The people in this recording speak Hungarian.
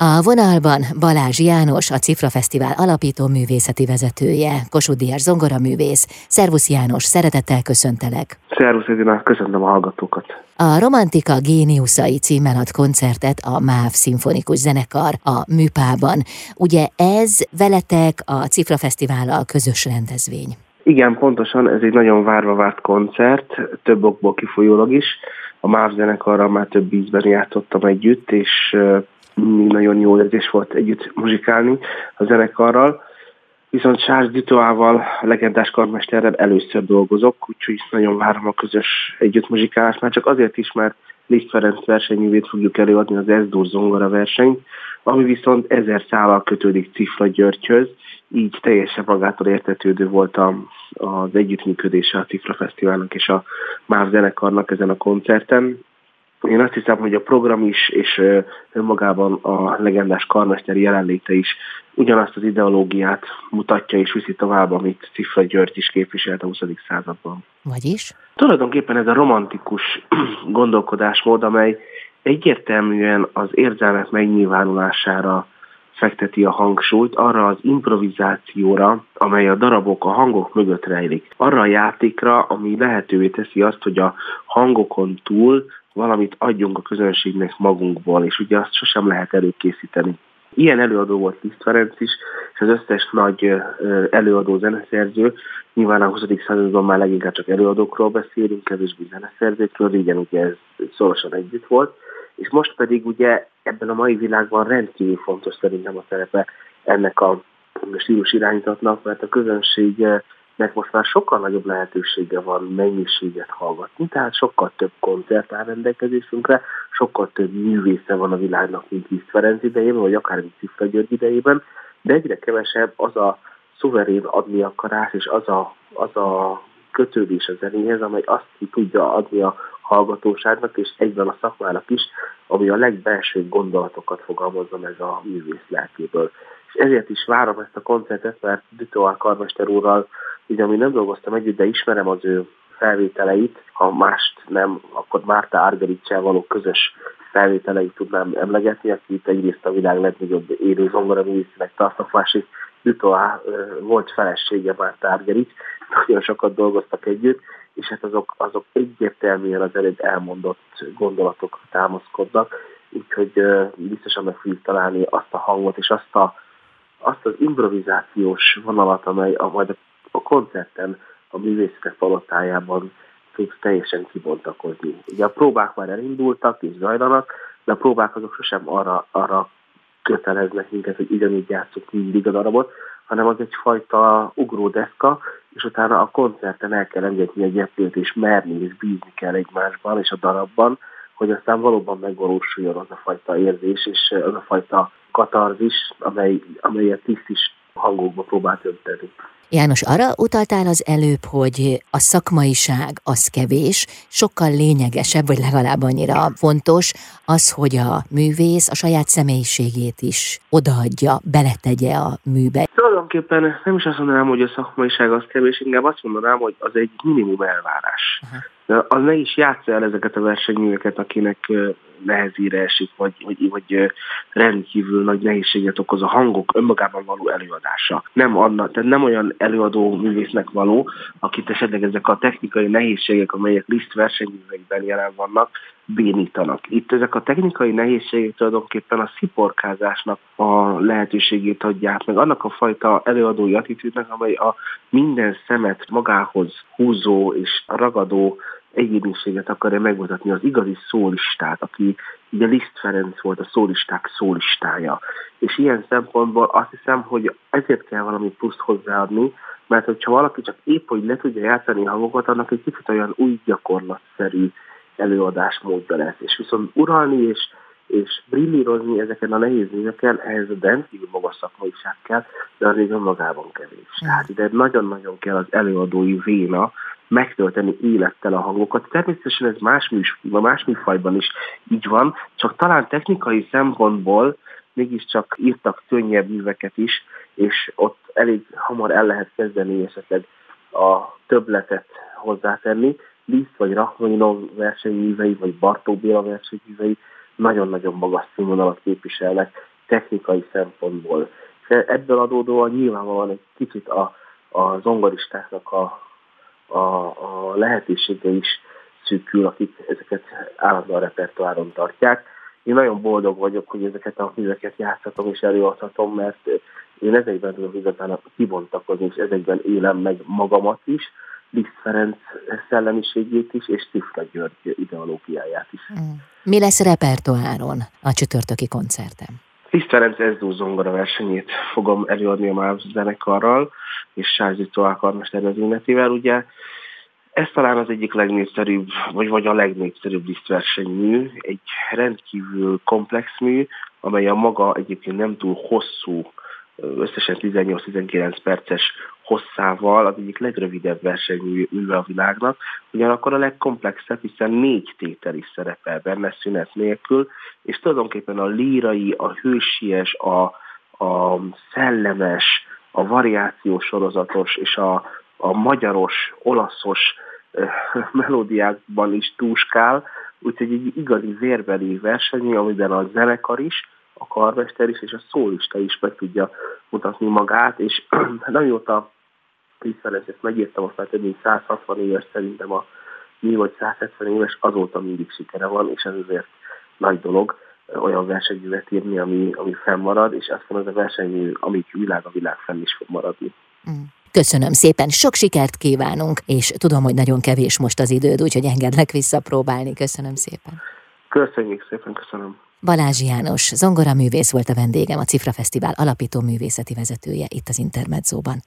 A vonalban Balázs János, a Cifra Fesztivál alapító művészeti vezetője, Kossuth Díjas zongoraművész. Szervusz János, szeretettel köszöntelek. Szervusz Edina, köszöntöm a hallgatókat. A Romantika Géniuszai címmel ad koncertet a MÁV Szimfonikus Zenekar a Műpában. Ugye ez veletek a Cifra Fesztivállal közös rendezvény? Igen, pontosan, ez egy nagyon várva várt koncert, több okból kifolyólag is. A MÁV zenekarral már több ízben játszottam együtt, és nagyon jó érzés volt együtt muzsikálni a zenekarral. Viszont Charles Dutoával, a legendás karmesterrel először dolgozok, úgyhogy nagyon várom a közös együtt muzsikálást, már csak azért is, mert Liszt Ferenc versenyművét fogjuk előadni az Ezdur zongora versenyt, ami viszont ezer szállal kötődik Cifra Györgyhöz, így teljesen magától értetődő volt az együttműködése a Cifra Fesztiválnak és a MÁV zenekarnak ezen a koncerten. Én azt hiszem, hogy a program is, és önmagában a legendás karmester jelenléte is ugyanazt az ideológiát mutatja és viszi tovább, amit Cifra György is képviselt a 20. században. Vagyis? Tulajdonképpen ez a romantikus gondolkodásmód, amely egyértelműen az érzelmek megnyilvánulására fekteti a hangsúlyt, arra az improvizációra, amely a darabok, a hangok mögött rejlik. Arra a játékra, ami lehetővé teszi azt, hogy a hangokon túl valamit adjunk a közönségnek magunkból, és ugye azt sosem lehet előkészíteni. Ilyen előadó volt Liszt Ferenc is, és az összes nagy előadó zeneszerző, nyilván a 20. században már leginkább csak előadókról beszélünk, kevésbé zeneszerzőkről, régen ugye ez szorosan együtt volt, és most pedig ugye ebben a mai világban rendkívül fontos szerintem a szerepe ennek a stílus irányzatnak, mert a közönség mert most már sokkal nagyobb lehetősége van mennyiséget hallgatni, tehát sokkal több koncert áll rendelkezésünkre, sokkal több művésze van a világnak, mint Liszt Ferenc idejében, vagy akár mint Cifra György idejében, de egyre kevesebb az a szuverén adni akarás, és az a, az a kötődés a zenéhez, amely azt ki tudja adni a hallgatóságnak, és egyben a szakmának is, ami a legbelsőbb gondolatokat fogalmazza meg a művész lelkéből. És ezért is várom ezt a koncertet, mert Dutoár Karmester úrral ugye ami nem dolgoztam együtt, de ismerem az ő felvételeit, ha mást nem, akkor Márta Argericsel való közös felvételeit tudnám emlegetni, aki itt egyrészt a világ legnagyobb élő zongora művészinek tartott, másik Dutoá volt felesége Márta Argerics, nagyon sokat dolgoztak együtt, és hát azok, azok egyértelműen az előbb elmondott gondolatok támaszkodnak, úgyhogy biztosan meg fogjuk találni azt a hangot és azt, a, azt az improvizációs vonalat, amely a, majd a koncerten a művészetek palotájában tud teljesen kibontakozni. Ugye a próbák már elindultak és zajlanak, de a próbák azok sosem arra, arra köteleznek minket, hogy ugyanígy játszunk mindig a darabot, hanem az egyfajta ugródeszka, és utána a koncerten el kell engedni egy gyeplőt, és merni, és bízni kell egymásban és a darabban, hogy aztán valóban megvalósuljon az a fajta érzés, és az a fajta katarzis, amely, amelyet tiszt is hangokba próbált önteni. János, arra utaltál az előbb, hogy a szakmaiság az kevés, sokkal lényegesebb, vagy legalább annyira fontos az, hogy a művész a saját személyiségét is odaadja, beletegye a műbe. Tulajdonképpen nem is azt mondanám, hogy a szakmaiság az kevés, inkább azt mondanám, hogy az egy minimum elvárás. Uh-huh. Az ne is játsza el ezeket a versenyműveket, akinek nehezére esik, vagy, vagy, vagy rendkívül nagy nehézséget okoz a hangok önmagában való előadása. Nem, anna, tehát nem olyan előadó művésznek való, akit esetleg ezek a technikai nehézségek, amelyek Liszt versenyműveiben jelen vannak, bénítanak. Itt ezek a technikai nehézségek tulajdonképpen a sziporkázásnak a lehetőségét adják, meg annak a fajta előadói attitűdnek, amely a minden szemet magához húzó és ragadó egyéniséget akarja megmutatni, az igazi szólistát, aki ugye Liszt Ferenc volt a szólisták szólistája. És ilyen szempontból azt hiszem, hogy ezért kell valami pluszt hozzáadni, mert hogyha valaki csak épp, hogy le tudja játszani a hangokat, annak egy kicsit olyan új gyakorlatszerű előadásmódja lesz. És viszont uralni és, és brillírozni ezeken a nehéz műveken, ehhez a rendkívül magas szakmaiság kell, de az még önmagában kevés. Tehát ide nagyon-nagyon kell az előadói véna, megtölteni élettel a hangokat. Természetesen ez más, műs, más műfajban is így van, csak talán technikai szempontból mégiscsak írtak könnyebb műveket is, és ott elég hamar el lehet kezdeni esetleg a többletet hozzátenni. Liszt vagy Rachmaninov versenyművei, vagy Bartók Béla versenyművei nagyon-nagyon magas színvonalat képviselnek, technikai szempontból. És ebből adódóan nyilvánvalóan egy kicsit a, a zongoristáknak a, a, a lehetősége is szűkül, akik ezeket állandóan repertoáron tartják. Én nagyon boldog vagyok, hogy ezeket a műveket játszhatom és előadhatom, mert én ezekben tudok igazán kibontakozni, és ezekben élem meg magamat is, Liszt Ferenc szellemiségét is, és Szifra György ideológiáját is. Mm. Mi lesz repertoáron a csütörtöki koncerten? Liszt Ferenc Ezdó zongora versenyét fogom előadni a MÁV zenekarral, és Sárzi Toál karmester vezényletével. Ugye ez talán az egyik legnépszerűbb, vagy, vagy a legnépszerűbb lisztversenymű, egy rendkívül komplex mű, amely a maga egyébként nem túl hosszú, összesen 18-19 perces hosszával az egyik legrövidebb versenyműve a világnak, ugyanakkor a legkomplexebb, hiszen négy tétel is szerepel benne szünet nélkül, és tulajdonképpen a lírai, a hősies, a, a szellemes, a variációs sorozatos és a, a magyaros, olaszos melódiákban is túskál, úgyhogy egy igazi vérbeli verseny, amiben a zenekar is, a karmester is és a szólista is meg tudja mutatni magát, és amióta Kriszteles, ezt megírtam, azt már több mint 160 éves szerintem a mi vagy 170 éves, azóta mindig sikere van, és ez azért nagy dolog olyan versenyművet írni, ami, ami fennmarad, és azt mondom, az a versenymű, amíg világ a világ fenn is fog maradni. Mm. Köszönöm szépen, sok sikert kívánunk, és tudom, hogy nagyon kevés most az időd, úgyhogy engedlek visszapróbálni. Köszönöm szépen. Köszönjük szépen, köszönöm. Balázs János, zongoraművész volt a vendégem, a Cifra Fesztivál alapító művészeti vezetője itt az Intermedzóban.